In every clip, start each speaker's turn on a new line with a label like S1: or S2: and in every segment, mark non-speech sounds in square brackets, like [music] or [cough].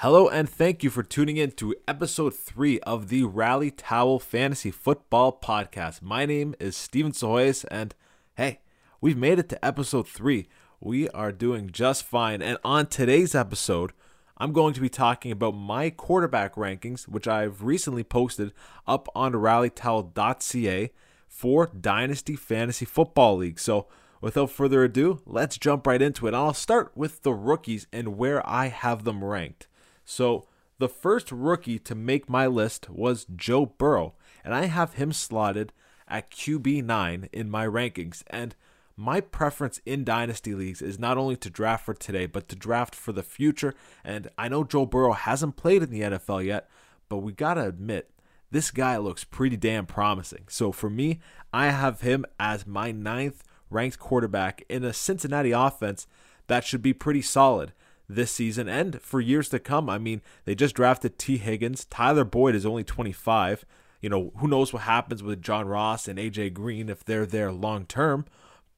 S1: Hello and thank you for tuning in to episode three of the Rally Towel Fantasy Football Podcast. My name is Steven Sohoyes, and hey, we've made it to episode three. We are doing just fine. And on today's episode, I'm going to be talking about my quarterback rankings, which I've recently posted up on rallytowel.ca for Dynasty Fantasy Football League. So, without further ado, let's jump right into it. I'll start with the rookies and where I have them ranked. So the first rookie to make my list was Joe Burrow, and I have him slotted at QB9 in my rankings. And my preference in dynasty leagues is not only to draft for today, but to draft for the future. And I know Joe Burrow hasn't played in the NFL yet, but we got to admit, this guy looks pretty damn promising. So for me, I have him as my ninth ranked quarterback in a Cincinnati offense that should be pretty solid this season and for years to come. I mean, they just drafted Tee Higgins. Tyler Boyd is only 25. You know, who knows what happens with John Ross and AJ Green if they're there long term.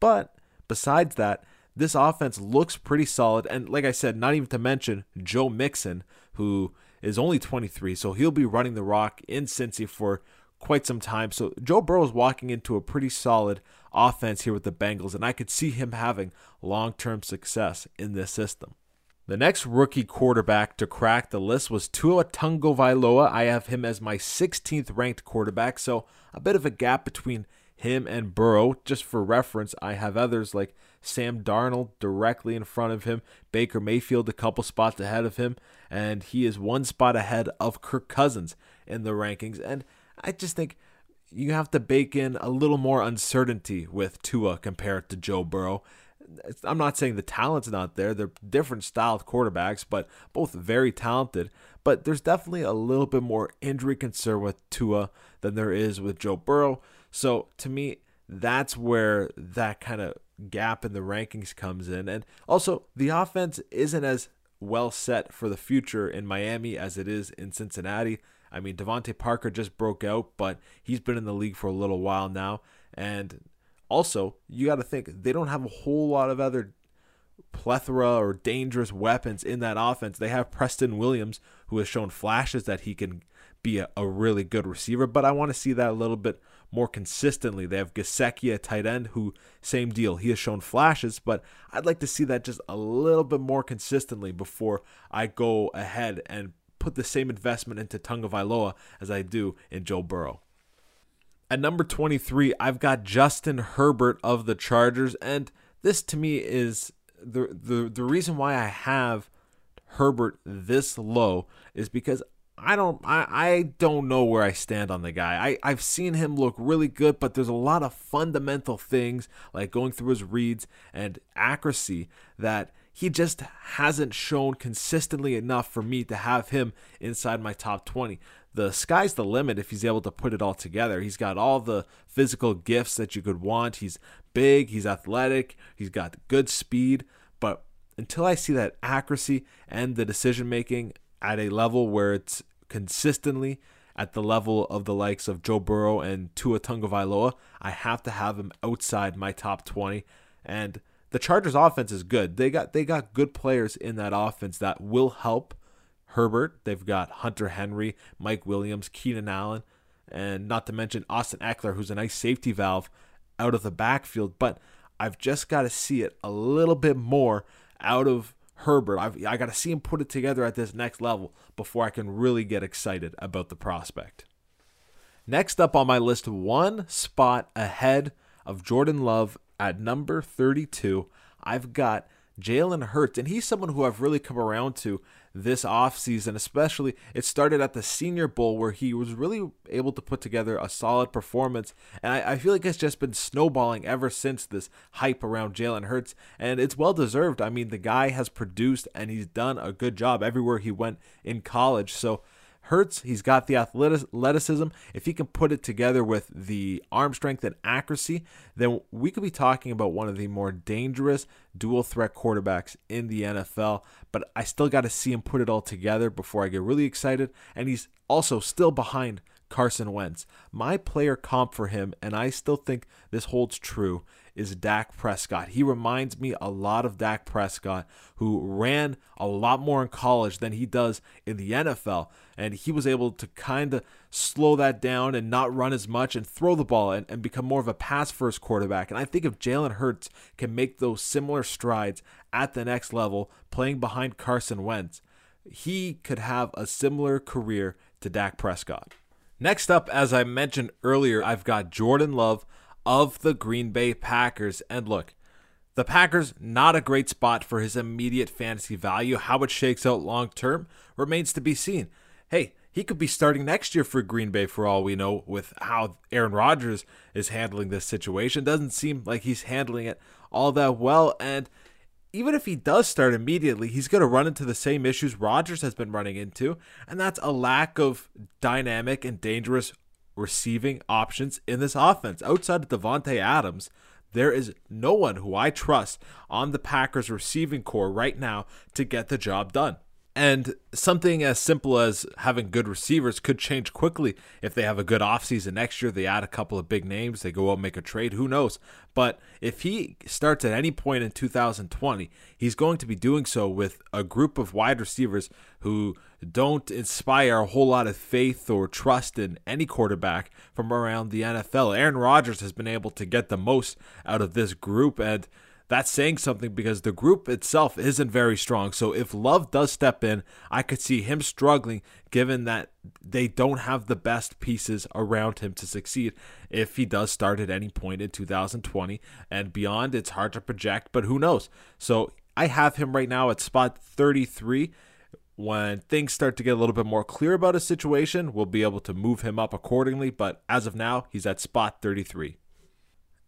S1: But besides that, this offense looks pretty solid. And like I said, not even to mention Joe Mixon, who is only 23, so he'll be running the rock in Cincy for quite some time. So Joe Burrow is walking into a pretty solid offense here with the Bengals, and I could see him having long term success in this system. The next rookie quarterback to crack the list was Tua Tagovailoa. I have him as my 16th ranked quarterback, so a bit of a gap between him and Burrow. Just for reference, I have others like Sam Darnold directly in front of him, Baker Mayfield a couple spots ahead of him, and he is one spot ahead of Kirk Cousins in the rankings. And I just think you have to bake in a little more uncertainty with Tua compared to Joe Burrow. I'm not saying the talent's not there. They're different styled quarterbacks, but both very talented. But there's definitely a little bit more injury concern with Tua than there is with Joe Burrow. So to me, that's where that kind of gap in the rankings comes in. And also, the offense isn't as well set for the future in Miami as it is in Cincinnati. I mean, DeVante Parker just broke out, but he's been in the league for a little while now. And also, you got to think they don't have a whole lot of other plethora or dangerous weapons in that offense. They have Preston Williams, who has shown flashes that he can be a, a really good receiver, but I want to see that a little bit more consistently. They have Gesicki, a tight end, who same deal. He has shown flashes, but I'd like to see that just a little bit more consistently before I go ahead and put the same investment into Tagovailoa as I do in Joe Burrow. At number 23, I've got Justin Herbert of the Chargers, and this to me is the the the reason why I have Herbert this low is because I don't I, I don't know where I stand on the guy. I, I've seen him look really good, but there's a lot of fundamental things like going through his reads and accuracy that he just hasn't shown consistently enough for me to have him inside my top 20 the sky's the limit if he's able to put it all together. He's got all the physical gifts that you could want. He's big, he's athletic, he's got good speed, but until I see that accuracy and the decision making at a level where it's consistently at the level of the likes of Joe Burrow and Tua Tagovailoa, I have to have him outside my top 20 and the Chargers offense is good. They got they got good players in that offense that will help Herbert. They've got Hunter Henry, Mike Williams, Keenan Allen, and not to mention Austin Ekeler, who's a nice safety valve out of the backfield. But I've just got to see it a little bit more out of Herbert. I've, I got to see him put it together at this next level before I can really get excited about the prospect. Next up on my list, one spot ahead of Jordan Love at number 32, I've got Jalen Hurts, and he's someone who I've really come around to this offseason, especially it started at the Senior Bowl where he was really able to put together a solid performance. And I, I feel like it's just been snowballing ever since this hype around Jalen Hurts. And it's well deserved. I mean, the guy has produced and he's done a good job everywhere he went in college. So Hurts, he's got the athleticism. If he can put it together with the arm strength and accuracy, then we could be talking about one of the more dangerous dual threat quarterbacks in the NFL. But I still got to see him put it all together before I get really excited. And he's also still behind Carson Wentz. My player comp for him, and I still think this holds true, is Dak Prescott. He reminds me a lot of Dak Prescott, who ran a lot more in college than he does in the NFL. And he was able to kind of slow that down and not run as much and throw the ball and, and become more of a pass first quarterback. And I think if Jalen Hurts can make those similar strides at the next level, playing behind Carson Wentz, he could have a similar career to Dak Prescott. Next up, as I mentioned earlier, I've got Jordan Love of the Green Bay Packers. And look, the Packers, not a great spot for his immediate fantasy value. How it shakes out long term remains to be seen. Hey, he could be starting next year for Green Bay for all we know with how Aaron Rodgers is handling this situation. Doesn't seem like he's handling it all that well. And even if he does start immediately, he's going to run into the same issues Rodgers has been running into, and that's a lack of dynamic and dangerous receiving options in this offense. Outside of Davante Adams, there is no one who I trust on the Packers receiving corps right now to get the job done. And something as simple as having good receivers could change quickly if they have a good offseason next year. They add a couple of big names, they go out and make a trade, who knows? But if he starts at any point in 2020, he's going to be doing so with a group of wide receivers who don't inspire a whole lot of faith or trust in any quarterback from around the NFL. Aaron Rodgers has been able to get the most out of this group and that's saying something because the group itself isn't very strong. So if Love does step in, I could see him struggling given that they don't have the best pieces around him to succeed if he does start at any point in 2020 and beyond. It's hard to project, but who knows? So I have him right now at spot 33 when things start to get a little bit more clear about a situation, we'll be able to move him up accordingly. But as of now, he's at spot 33.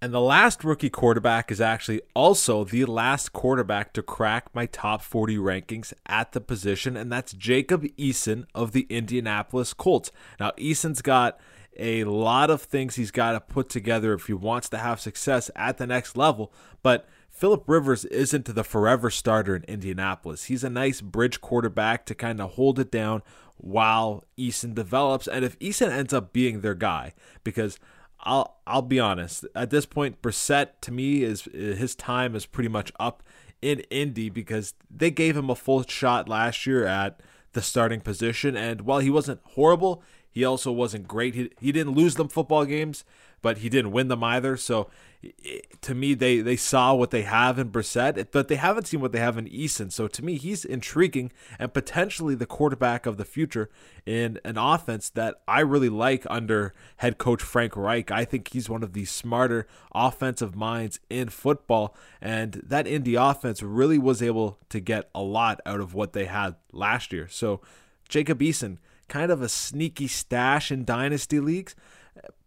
S1: And the last rookie quarterback is actually also the last quarterback to crack my top 40 rankings at the position, and that's Jacob Eason of the Indianapolis Colts. Now, Eason's got a lot of things he's got to put together if he wants to have success at the next level, but Philip Rivers isn't the forever starter in Indianapolis. He's a nice bridge quarterback to kind of hold it down while Eason develops. And if Eason ends up being their guy, because I'll I'll be honest. At this point, Brissett to me is his time is pretty much up in Indy because they gave him a full shot last year at the starting position, and while he wasn't horrible, he also wasn't great. He he didn't lose them football games, but he didn't win them either. So to me, they they saw what they have in Brissett, but they haven't seen what they have in Eason. So to me, he's intriguing and potentially the quarterback of the future in an offense that I really like under head coach Frank Reich. I think he's one of the smarter offensive minds in football, and that Indy offense really was able to get a lot out of what they had last year. So Jacob Eason, kind of a sneaky stash in dynasty leagues,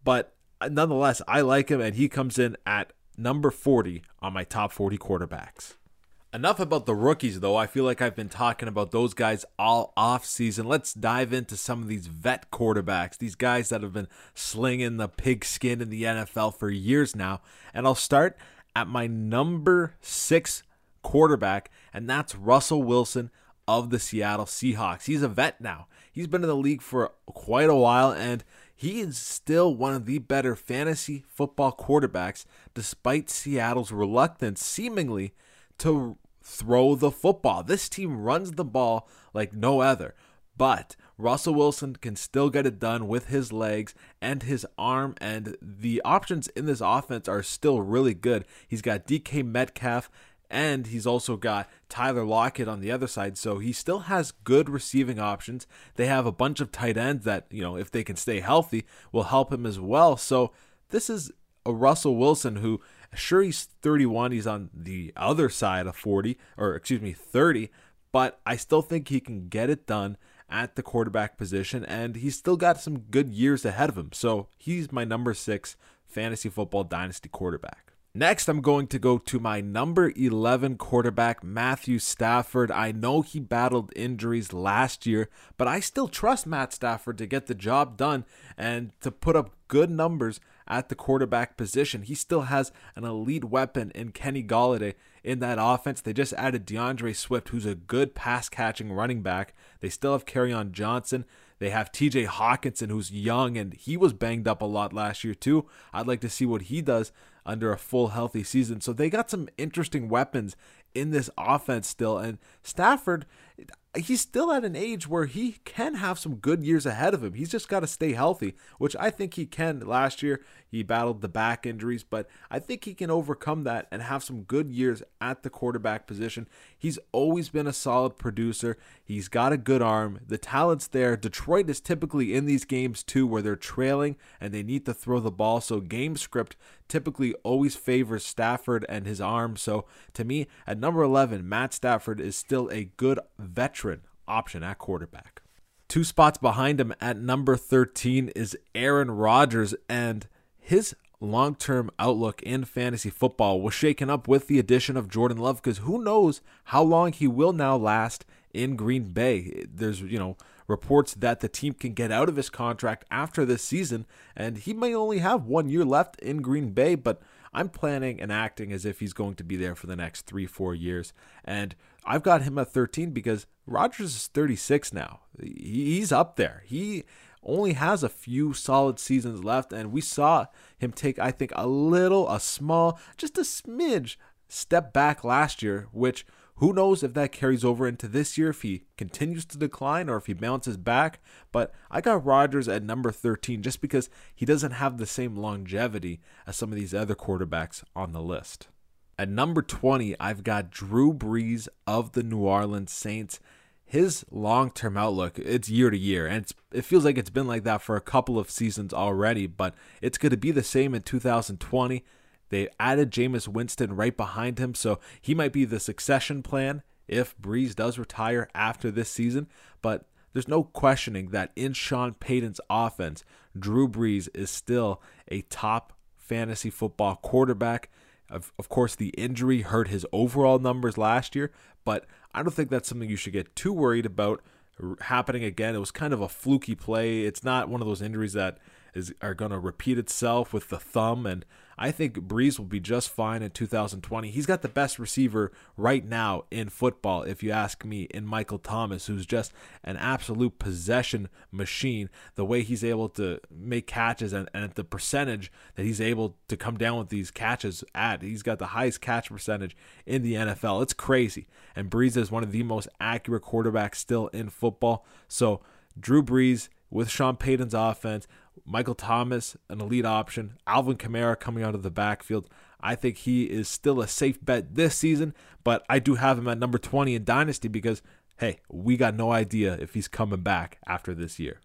S1: but nonetheless, I like him, and he comes in at number 40 on my top 40 quarterbacks. Enough about the rookies, though. I feel like I've been talking about those guys all off season. Let's dive into some of these vet quarterbacks, these guys that have been slinging the pigskin in the NFL for years now. And I'll start at my number six quarterback, and that's Russell Wilson of the Seattle Seahawks. He's a vet now. He's been in the league for quite a while, and he is still one of the better fantasy football quarterbacks, despite Seattle's reluctance, seemingly, to throw the football. This team runs the ball like no other. But Russell Wilson can still get it done with his legs and his arm, and the options in this offense are still really good. He's got DK Metcalf and he's also got Tyler Lockett on the other side, so he still has good receiving options. They have a bunch of tight ends that, you know, if they can stay healthy, will help him as well. So this is a Russell Wilson who, sure, he's 31, he's on the other side of 40, or excuse me, 30, but I still think he can get it done at the quarterback position, and he's still got some good years ahead of him. So he's my number six fantasy football dynasty quarterback. Next, I'm going to go to my number 11 quarterback, Matthew Stafford. I know he battled injuries last year, but I still trust Matt Stafford to get the job done and to put up good numbers at the quarterback position. He still has an elite weapon in Kenny Golladay in that offense. They just added D'Andre Swift, who's a good pass catching running back. They still have Kerryon Johnson. They have TJ Hockenson, who's young and he was banged up a lot last year, too. I'd like to see what he does under a full healthy season. So they got some interesting weapons in this offense still. And Stafford, he's still at an age where he can have some good years ahead of him. He's just got to stay healthy, which I think he can. Last year, he battled the back injuries, but I think he can overcome that and have some good years at the quarterback position. He's always been a solid producer. He's got a good arm. The talent's there. Detroit is typically in these games too where they're trailing and they need to throw the ball. So game script typically always favors Stafford and his arm. So to me, at number 11, Matt Stafford is still a good veteran option at quarterback. Two spots behind him at number 13 is Aaron Rodgers, and his long term outlook in fantasy football was shaken up with the addition of Jordan Love because who knows how long he will now last in Green Bay. There's, you know, reports that the team can get out of his contract after this season, and he may only have one year left in Green Bay, but I'm planning and acting as if he's going to be there for the next three, four years. And I've got him at 13 because Rodgers is 36 now. He's up there. He only has a few solid seasons left, and we saw him take, I think, a little, a small, just a smidge step back last year, which who knows if that carries over into this year if he continues to decline or if he bounces back. But I got Rodgers at number 13 just because he doesn't have the same longevity as some of these other quarterbacks on the list. At number 20, I've got Drew Brees of the New Orleans Saints. His long term outlook, it's year to year, and it feels like it's been like that for a couple of seasons already, but it's going to be the same in 2020. They added Jameis Winston right behind him, so he might be the succession plan if Brees does retire after this season. But there's no questioning that in Sean Payton's offense, Drew Brees is still a top fantasy football quarterback. Of, of course, the injury hurt his overall numbers last year, but I don't think that's something you should get too worried about happening again. It was kind of a fluky play. It's not one of those injuries that is are going to repeat itself with the thumb and I think Brees will be just fine in 2020. He's got the best receiver right now in football, if you ask me, in Michael Thomas, who's just an absolute possession machine. The way he's able to make catches and, and the percentage that he's able to come down with these catches at, he's got the highest catch percentage in the NFL. It's crazy. And Brees is one of the most accurate quarterbacks still in football. So, Drew Brees with Sean Payton's offense, Michael Thomas, an elite option, Alvin Kamara coming out of the backfield. I think he is still a safe bet this season, but I do have him at number 20 in Dynasty because, hey, we got no idea if he's coming back after this year.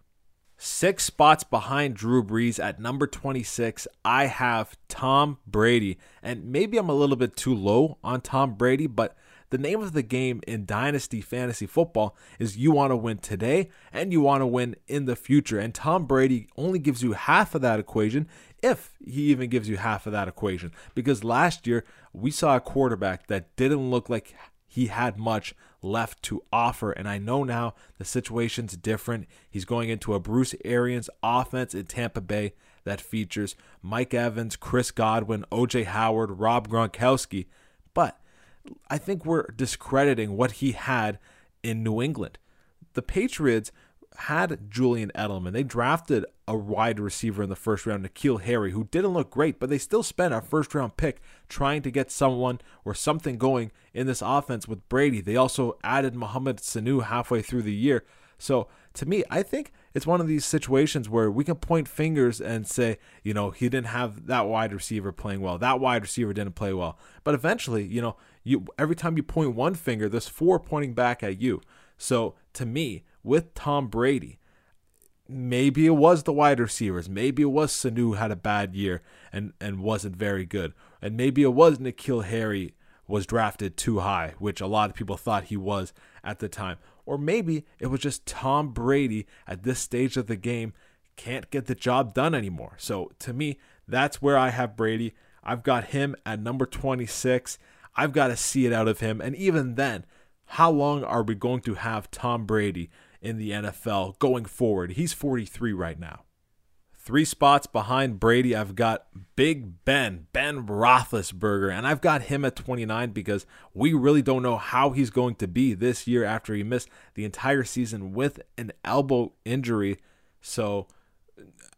S1: Six spots behind Drew Brees at number 26, I have Tom Brady. And maybe I'm a little bit too low on Tom Brady, but the name of the game in Dynasty Fantasy Football is you want to win today and you want to win in the future. And Tom Brady only gives you half of that equation if he even gives you half of that equation. Because last year, we saw a quarterback that didn't look like he had much left to offer. And I know now the situation's different. He's going into a Bruce Arians offense in Tampa Bay that features Mike Evans, Chris Godwin, OJ Howard, Rob Gronkowski. But I think we're discrediting what he had in New England. The Patriots had Julian Edelman. They drafted a wide receiver in the first round, N'Keal Harry, who didn't look great, but they still spent a first round pick trying to get someone or something going in this offense with Brady. They also added Mohamed Sanu halfway through the year. So to me, I think it's one of these situations where we can point fingers and say, you know, he didn't have that wide receiver playing well. That wide receiver didn't play well. But eventually, you know, you every time you point one finger, there's four pointing back at you. So to me, with Tom Brady, maybe it was the wide receivers. Maybe it was Sanu had a bad year and, and wasn't very good. And maybe it was N'Keal Harry was drafted too high, which a lot of people thought he was at the time. Or maybe it was just Tom Brady at this stage of the game can't get the job done anymore. So to me, that's where I have Brady. I've got him at number 26. I've got to see it out of him. And even then, how long are we going to have Tom Brady in the NFL going forward? He's 43 right now. Three spots behind Brady, I've got Big Ben, Ben Roethlisberger, and I've got him at 29 because we really don't know how he's going to be this year after he missed the entire season with an elbow injury. So,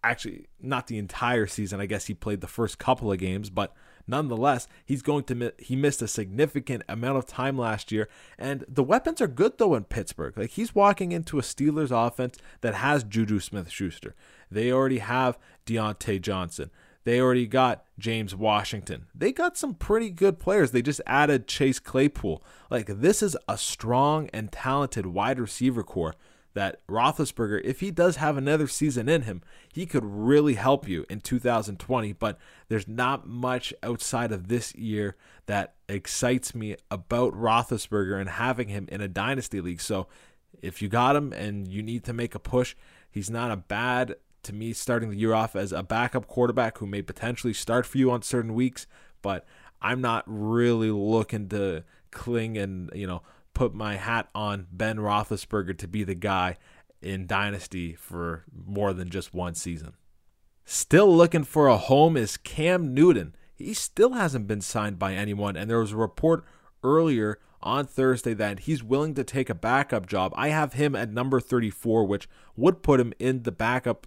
S1: actually, not the entire season. I guess he played the first couple of games, but nonetheless, he's going to he missed a significant amount of time last year. And the weapons are good though in Pittsburgh. Like he's walking into a Steelers offense that has Juju Smith-Schuster. They already have Diontae Johnson. They already got James Washington. They got some pretty good players. They just added Chase Claypool. Like this is a strong and talented wide receiver corps that Roethlisberger, if he does have another season in him, he could really help you in 2020. But there's not much outside of this year that excites me about Roethlisberger and having him in a dynasty league. So if you got him and you need to make a push, he's not a bad to me starting the year off as a backup quarterback who may potentially start for you on certain weeks, but I'm not really looking to cling and you know put my hat on Ben Roethlisberger to be the guy in Dynasty for more than just one season. Still looking for a home is Cam Newton. He still hasn't been signed by anyone, and there was a report earlier on Thursday that he's willing to take a backup job. I have him at number 34, which would put him in the backup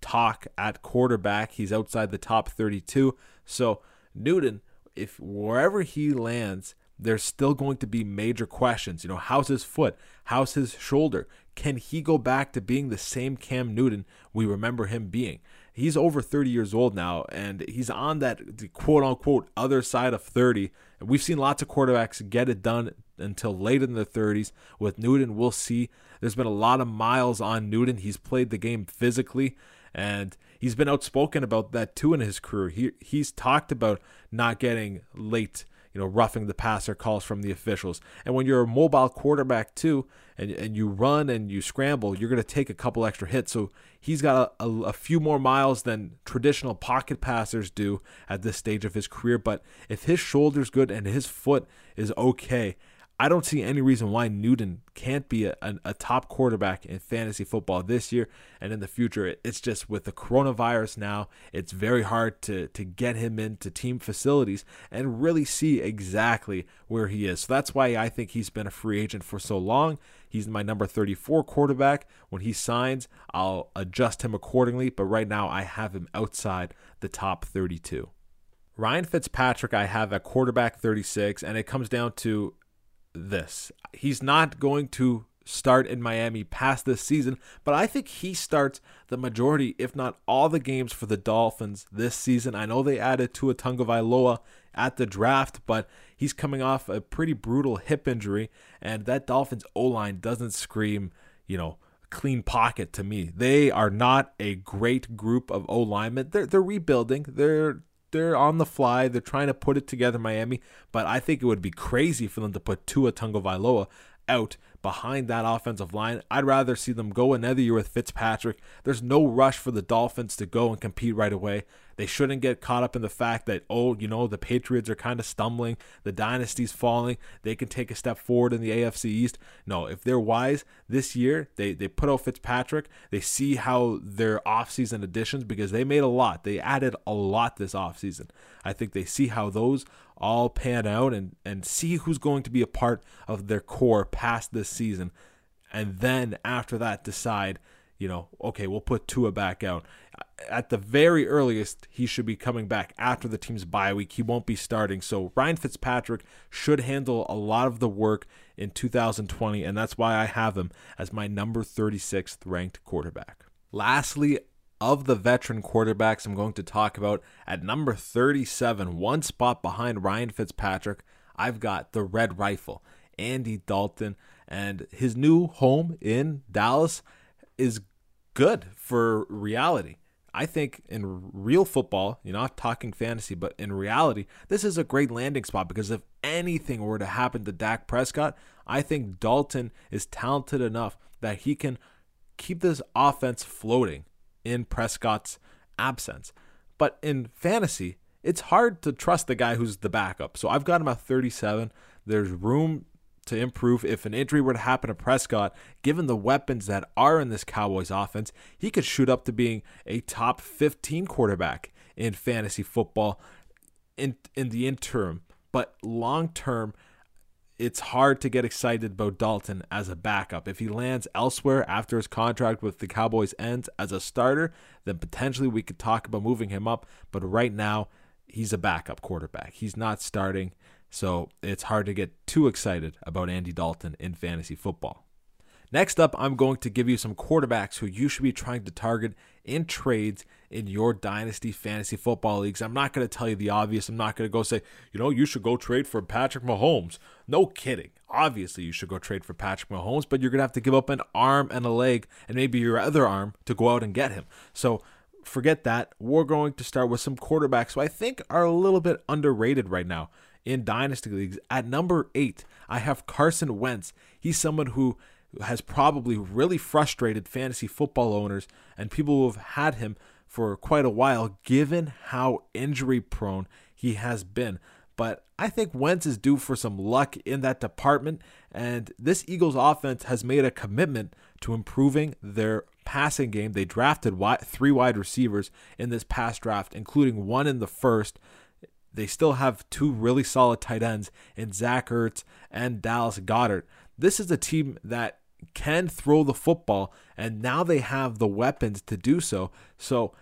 S1: talk at quarterback. He's outside the top 32. So, Newton, if wherever he lands, there's still going to be major questions. You know, how's his foot? How's his shoulder? Can he go back to being the same Cam Newton we remember him being? He's over 30 years old now, and he's on that quote unquote other side of 30. We've seen lots of quarterbacks get it done until late in the 30s. With Newton, we'll see. There's been a lot of miles on Newton. He's played the game physically, and he's been outspoken about that too in his career. He he's talked about not getting late you know, roughing the passer calls from the officials. And when you're a mobile quarterback too, and, and you run and you scramble, you're going to take a couple extra hits. So he's got a, a, a, few more miles than traditional pocket passers do at this stage of his career. But if his shoulder's good and his foot is okay, I don't see any reason why Newton can't be a, a, a, top quarterback in fantasy football this year and in the future. It's just with the coronavirus now, it's very hard to, to get him into team facilities and really see exactly where he is. So that's why I think he's been a free agent for so long. He's my number 34 quarterback. When he signs, I'll adjust him accordingly, but right now I have him outside the top 32. Ryan Fitzpatrick, I have at quarterback 36, and it comes down to this. He's not going to start in Miami past this season, but I think he starts the majority, if not all, the games for the Dolphins this season. I know they added Tua Tagovailoa at the draft, but he's coming off a pretty brutal hip injury, and that Dolphins O line doesn't scream, you know, clean pocket to me. They are not a great group of O linemen. They're they're rebuilding. They're they're on the fly. They're trying to put it together, Miami. But I think it would be crazy for them to put Tua Tagovailoa out behind that offensive line. I'd rather see them go another year with Fitzpatrick. There's no rush for the Dolphins to go and compete right away. They shouldn't get caught up in the fact that, oh, you know, the Patriots are kind of stumbling, the dynasty's falling, they can take a step forward in the AFC East. No, if they're wise this year, they, they put out Fitzpatrick, they see how their offseason additions, because they made a lot, they added a lot this offseason. I think they see how those all pan out and, and see who's going to be a part of their core past this season. And then after that, decide you know, okay, we'll put Tua back out. At the very earliest, he should be coming back after the team's bye week. He won't be starting. So Ryan Fitzpatrick should handle a lot of the work in 2020, and that's why I have him as my number 36th ranked quarterback. Lastly, of the veteran quarterbacks I'm going to talk about at number 37, one spot behind Ryan Fitzpatrick, I've got the Red Rifle, Andy Dalton, and his new home in Dallas is good for reality. I think in real football, you're not talking fantasy, but in reality, this is a great landing spot because if anything were to happen to Dak Prescott, I think Dalton is talented enough that he can keep this offense floating in Prescott's absence. But in fantasy, it's hard to trust the guy who's the backup. So I've got him at 37. There's room to improve if an injury were to happen to Prescott, given the weapons that are in this Cowboys offense, he could shoot up to being a top 15 quarterback in fantasy football in in the interim. But long term, it's hard to get excited about Dalton as a backup. If he lands elsewhere after his contract with the Cowboys ends as a starter, then potentially we could talk about moving him up. But right now, he's a backup quarterback. He's not starting, so it's hard to get too excited about Andy Dalton in fantasy football. Next up, I'm going to give you some quarterbacks who you should be trying to target in trades in your dynasty fantasy football leagues. I'm not going to tell you the obvious. I'm not going to go say, you know, you should go trade for Patrick Mahomes. No kidding. Obviously, you should go trade for Patrick Mahomes, but you're going to have to give up an arm and a leg and maybe your other arm to go out and get him. So forget that. We're going to start with some quarterbacks who I think are a little bit underrated right now in dynasty leagues. At number eight, I have Carson Wentz. He's someone who has probably really frustrated fantasy football owners and people who have had him for quite a while, given how injury prone he has been. But I think Wentz is due for some luck in that department, and this Eagles offense has made a commitment to improving their passing game. They drafted three wide receivers in this past draft, including one in the first. They still have two really solid tight ends in Zach Ertz and Dallas Goedert. This is a team that can throw the football, and now they have the weapons to do so. So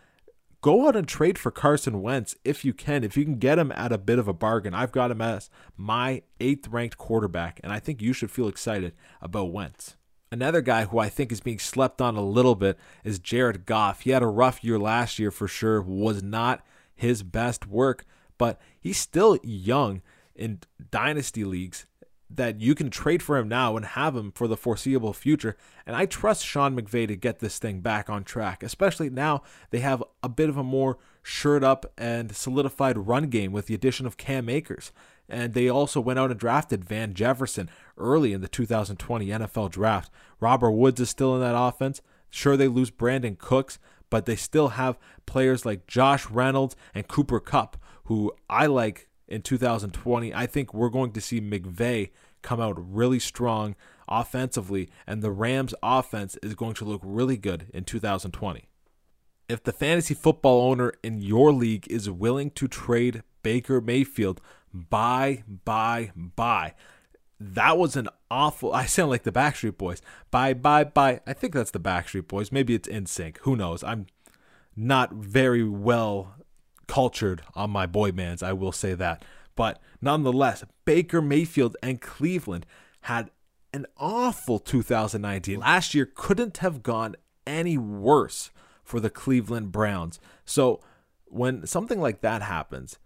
S1: go out and trade for Carson Wentz if you can. If you can get him at a bit of a bargain, I've got him as my eighth ranked quarterback, and I think you should feel excited about Wentz. Another guy who I think is being slept on a little bit is Jared Goff. He had a rough year last year for sure, was not his best work, but he's still young in dynasty leagues that you can trade for him now and have him for the foreseeable future. And I trust Sean McVay to get this thing back on track, especially now they have a bit of a more shirt up and solidified run game with the addition of Cam Akers. And they also went out and drafted Van Jefferson early in the 2020 NFL draft. Robert Woods is still in that offense. Sure, they lose Brandin Cooks, but they still have players like Josh Reynolds and Cooper Kupp, who I like in 2020. I think we're going to see McVay come out really strong offensively, and the Rams' offense is going to look really good in 2020. If the fantasy football owner in your league is willing to trade Baker Mayfield, buy, buy, buy. That was an awful. [laughs] I sound like the Backstreet Boys. Bye, bye, bye. I think that's the Backstreet Boys. Maybe it's NSYNC. Who knows? I'm not very well cultured on my boy bands, I will say that. But nonetheless, Baker Mayfield and Cleveland had an awful 2019. Last year couldn't have gone any worse for the Cleveland Browns. So when something like that happens,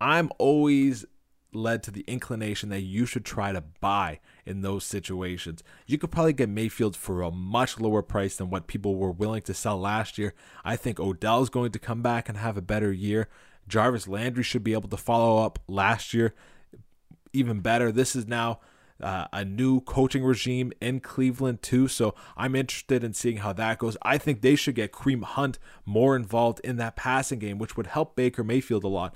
S1: I'm always led to the inclination that you should try to buy in those situations. You could probably get Mayfield for a much lower price than what people were willing to sell last year. I think Odell's going to come back and have a better year. Jarvis Landry should be able to follow up last year even better. This is now uh, a new coaching regime in Cleveland too, so I'm interested in seeing how that goes. I think they should get Kareem Hunt more involved in that passing game, which would help Baker Mayfield a lot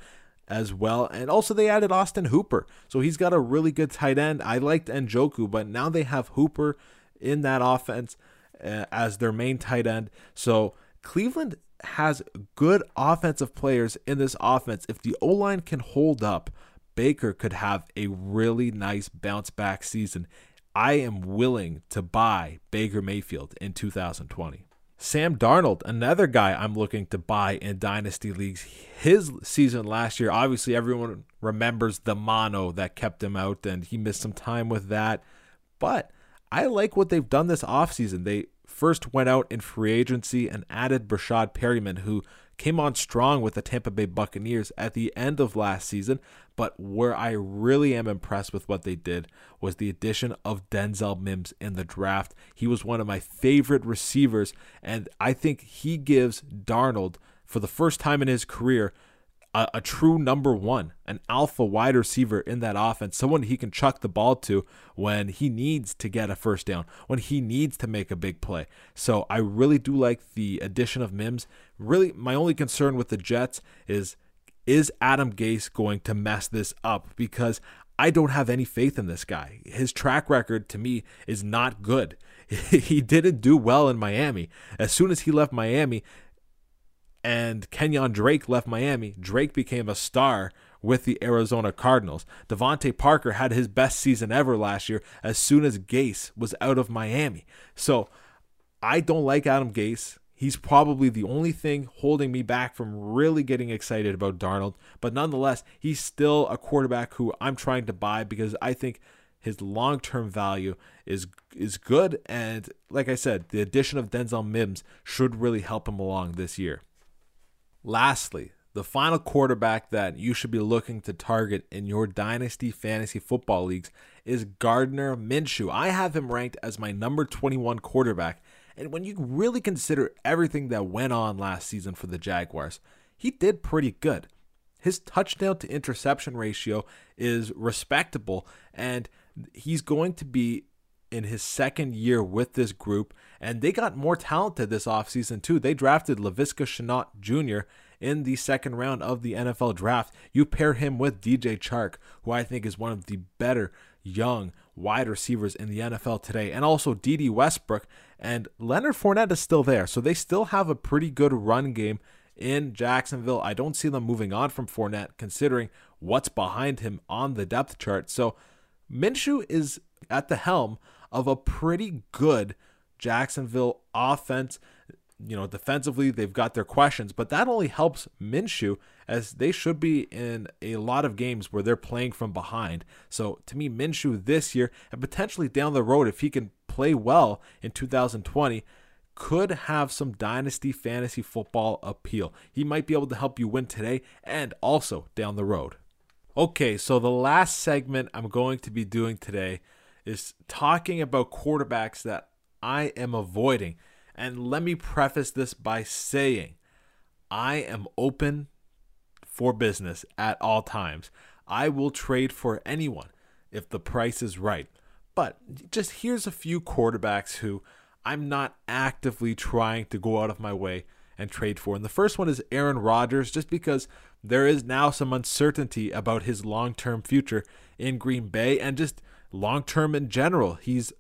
S1: as well. And also they added Austin Hooper. So he's got a really good tight end. I liked Njoku, but now they have Hooper in that offense uh, as their main tight end. So Cleveland has good offensive players in this offense. If the O line can hold up, Baker could have a really nice bounce back season. I am willing to buy Baker Mayfield in 2020. Sam Darnold, another guy I'm looking to buy in dynasty leagues. His season last year, obviously everyone remembers the mono that kept him out and he missed some time with that. But I like what they've done this offseason. They first went out in free agency and added Breshad Perriman, who came on strong with the Tampa Bay Buccaneers at the end of last season, but where I really am impressed with what they did was the addition of Denzel Mims in the draft. He was one of my favorite receivers, and I think he gives Darnold, for the first time in his career, a, a, true number one, an alpha wide receiver in that offense, someone he can chuck the ball to when he needs to get a first down, when he needs to make a big play. So I really do like the addition of Mims. Really, my only concern with the Jets is is Adam Gase going to mess this up? Because I don't have any faith in this guy. His track record to me is not good. [laughs] he didn't do well in Miami. As soon as he left Miami, and Kenyan Drake left Miami, Drake became a star with the Arizona Cardinals. DeVante Parker had his best season ever last year as soon as Gase was out of Miami. So I don't like Adam Gase. He's probably the only thing holding me back from really getting excited about Darnold. But nonetheless, he's still a quarterback who I'm trying to buy because I think his long-term value is is good and like I said, the addition of Denzel Mims should really help him along this year. Lastly, the final quarterback that you should be looking to target in your dynasty fantasy football leagues is Gardner Minshew. I have him ranked as my number 21 quarterback, and when you really consider everything that went on last season for the Jaguars, he did pretty good. His touchdown to interception ratio is respectable, and he's going to be in his second year with this group, and they got more talented this offseason too. They drafted Laviska Shenault Jr. in the second round of the NFL draft. You pair him with DJ Chark, who I think is one of the better young wide receivers in the NFL today, and also Dede Westbrook and Leonard Fournette is still there. So they still have a pretty good run game in Jacksonville. I don't see them moving on from Fournette considering what's behind him on the depth chart. So Minshew is at the helm of a pretty good Jacksonville offense. You know, defensively, they've got their questions, but that only helps Minshew as they should be in a lot of games where they're playing from behind. So to me, Minshew this year and potentially down the road, if he can play well in 2020, could have some dynasty fantasy football appeal. He might be able to help you win today and also down the road. Okay, so the last segment I'm going to be doing today is talking about quarterbacks that I am avoiding. And let me preface this by saying I am open for business at all times. I will trade for anyone if the price is right. But just here's a few quarterbacks who I'm not actively trying to go out of my way and trade for. And the first one is Aaron Rodgers, just because there is now some uncertainty about his long term future in Green Bay and just long term in general. He's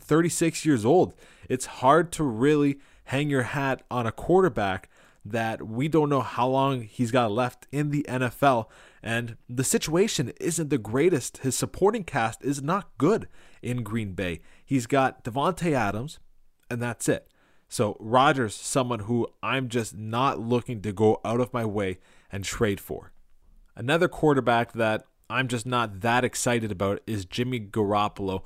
S1: 36 years old. It's hard to really hang your hat on a quarterback that we don't know how long he's got left in the NFL. And the situation isn't the greatest. His supporting cast is not good in Green Bay. He's got Davante Adams, and that's it. So Rodgers, someone who I'm just not looking to go out of my way and trade for. Another quarterback that I'm just not that excited about is Jimmy Garoppolo.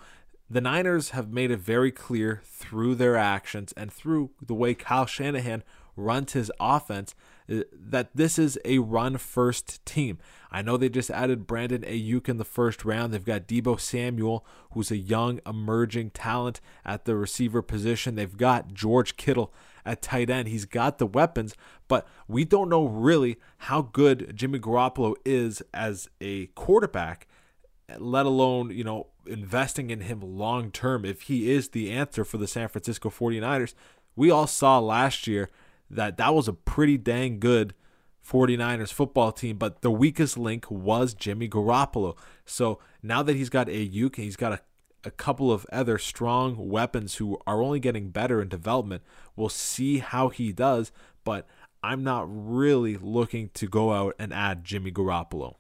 S1: The Niners have made it very clear through their actions and through the way Kyle Shanahan runs his offense uh, that this is a run first team. I know they just added Brandon Aiyuk in the first round. They've got Deebo Samuel, who's a young emerging talent at the receiver position. They've got George Kittle at tight end. He's got the weapons, but we don't know really how good Jimmy Garoppolo is as a quarterback, let alone, you know, investing in him long term if he is the answer for the San Francisco 49ers. We all saw last year that that was a pretty dang good 49ers football team, but the weakest link was Jimmy Garoppolo. So now that he's got Aiyuk, he's got a, a couple of other strong weapons who are only getting better in development. We'll see how he does, but I'm not really looking to go out and add Jimmy Garoppolo.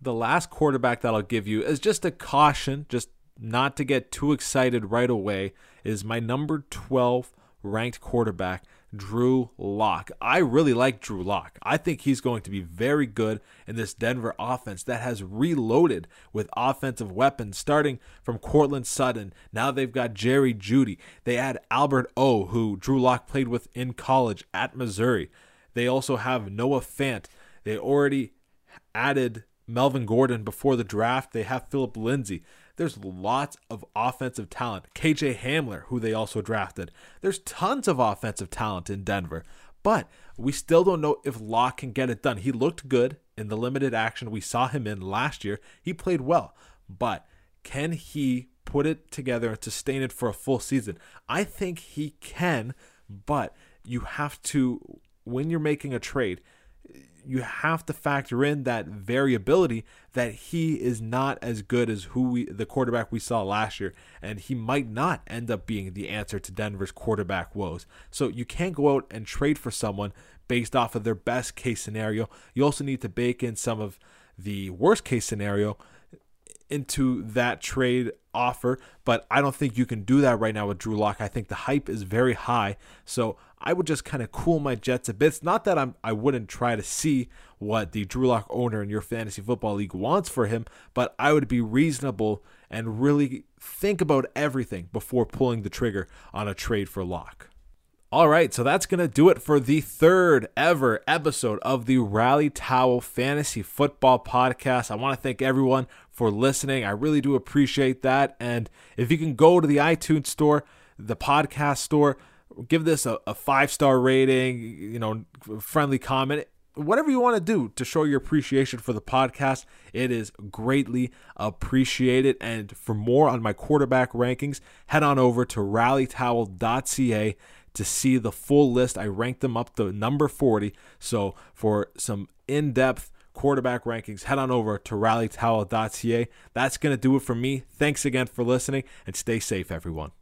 S1: The last quarterback that I'll give you is just a caution, just not to get too excited right away, is my number 12 ranked quarterback, Drew Lock. I really like Drew Lock. I think he's going to be very good in this Denver offense that has reloaded with offensive weapons, starting from Courtland Sutton. Now they've got Jerry Jeudy. They add Albert O, who Drew Lock played with in college at Missouri. They also have Noah Fant. They already added Melvin Gordon before the draft. They have Phillip Lindsay. There's lots of offensive talent. KJ Hamler, who they also drafted. There's tons of offensive talent in Denver. But we still don't know if Lock can get it done. He looked good in the limited action we saw him in last year. He played well. But can he put it together and sustain it for a full season? I think he can, but you have to, when you're making a trade, you have to factor in that variability that he is not as good as who we the quarterback we saw last year and he might not end up being the answer to Denver's quarterback woes. So you can't go out and trade for someone based off of their best case scenario. You also need to bake in some of the worst case scenario into that trade offer, but I don't think you can do that right now with Drew Lock. I think the hype is very high, so I would just kind of cool my jets a bit. It's not that I'm I wouldn't try to see what the Drew Lock owner in your fantasy football league wants for him, but I would be reasonable and really think about everything before pulling the trigger on a trade for Lock. All right, so that's going to do it for the third ever episode of the Rally Towel Fantasy Football Podcast. I want to thank everyone for listening. I really do appreciate that. And if you can go to the iTunes store, the podcast store, give this a, a five star rating, you know, friendly comment whatever you want to do to show your appreciation for the podcast, it is greatly appreciated. And for more on my quarterback rankings, head on over to rallytowel.ca to see the full list. I ranked them up to number 40. So for some in depth quarterback rankings, head on over to rallytowel.ca. That's going to do it for me. Thanks again for listening and stay safe, everyone.